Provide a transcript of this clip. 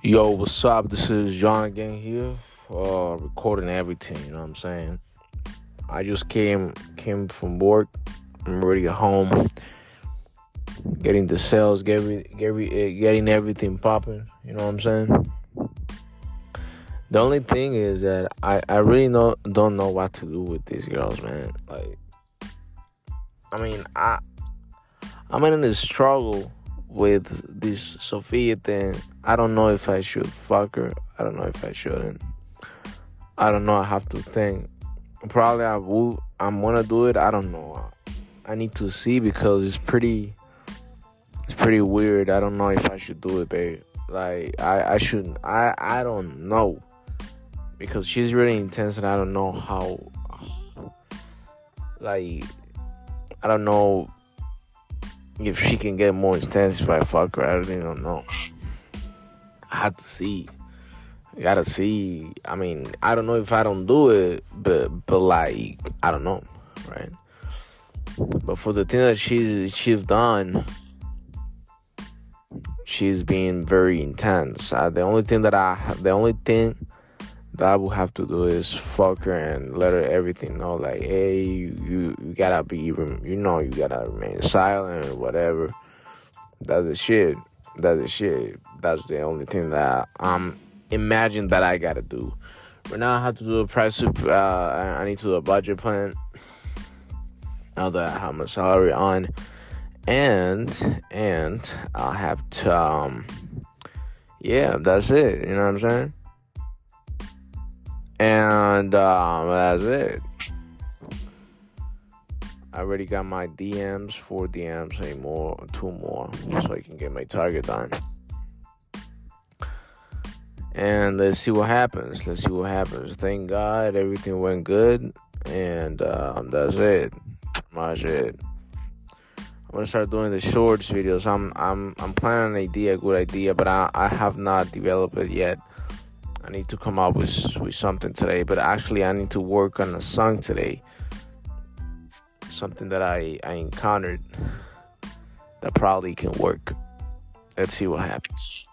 Yo, what's up? This is John again here, uh, recording everything. You know what I'm saying? I just came came from work. I'm already at home, getting the sales, getting getting eh, everything popping. You know what I'm saying? The only thing is that I I really know don't know what to do with these girls, man. Like, I mean, I I'm in this struggle with this Sophia thing. I don't know if I should fuck her. I don't know if I shouldn't. I don't know. I have to think. Probably I will. I'm gonna do it. I don't know. I need to see because it's pretty. It's pretty weird. I don't know if I should do it, babe. Like I, I shouldn't. I, I don't know because she's really intense, and I don't know how. Like, I don't know if she can get more intense fuck her, I don't even know. I have to see. I gotta see. I mean, I don't know if I don't do it, but but like I don't know, right? But for the thing that she's she's done, she's been very intense. Uh, the only thing that I the only thing that I will have to do is fuck her and let her everything know, like, hey, you, you, gotta be, even you know, you gotta remain silent or whatever. That's the shit. That's the shit. That's the only thing that I'm imagine that I gotta do. Right now, I have to do a price. Uh, I need to do a budget plan. Now that I have my salary on, and and I have to, um, yeah, that's it. You know what I'm saying? And um, that's it. I already got my DMs, four DMs, any more, two more, so I can get my target done. And let's see what happens. Let's see what happens. Thank God everything went good, and um, that's it. Much it. I'm gonna start doing the shorts videos. I'm I'm I'm planning an idea, a good idea, but I I have not developed it yet. I need to come up with with something today, but actually I need to work on a song today. Something that I I encountered that probably can work. Let's see what happens.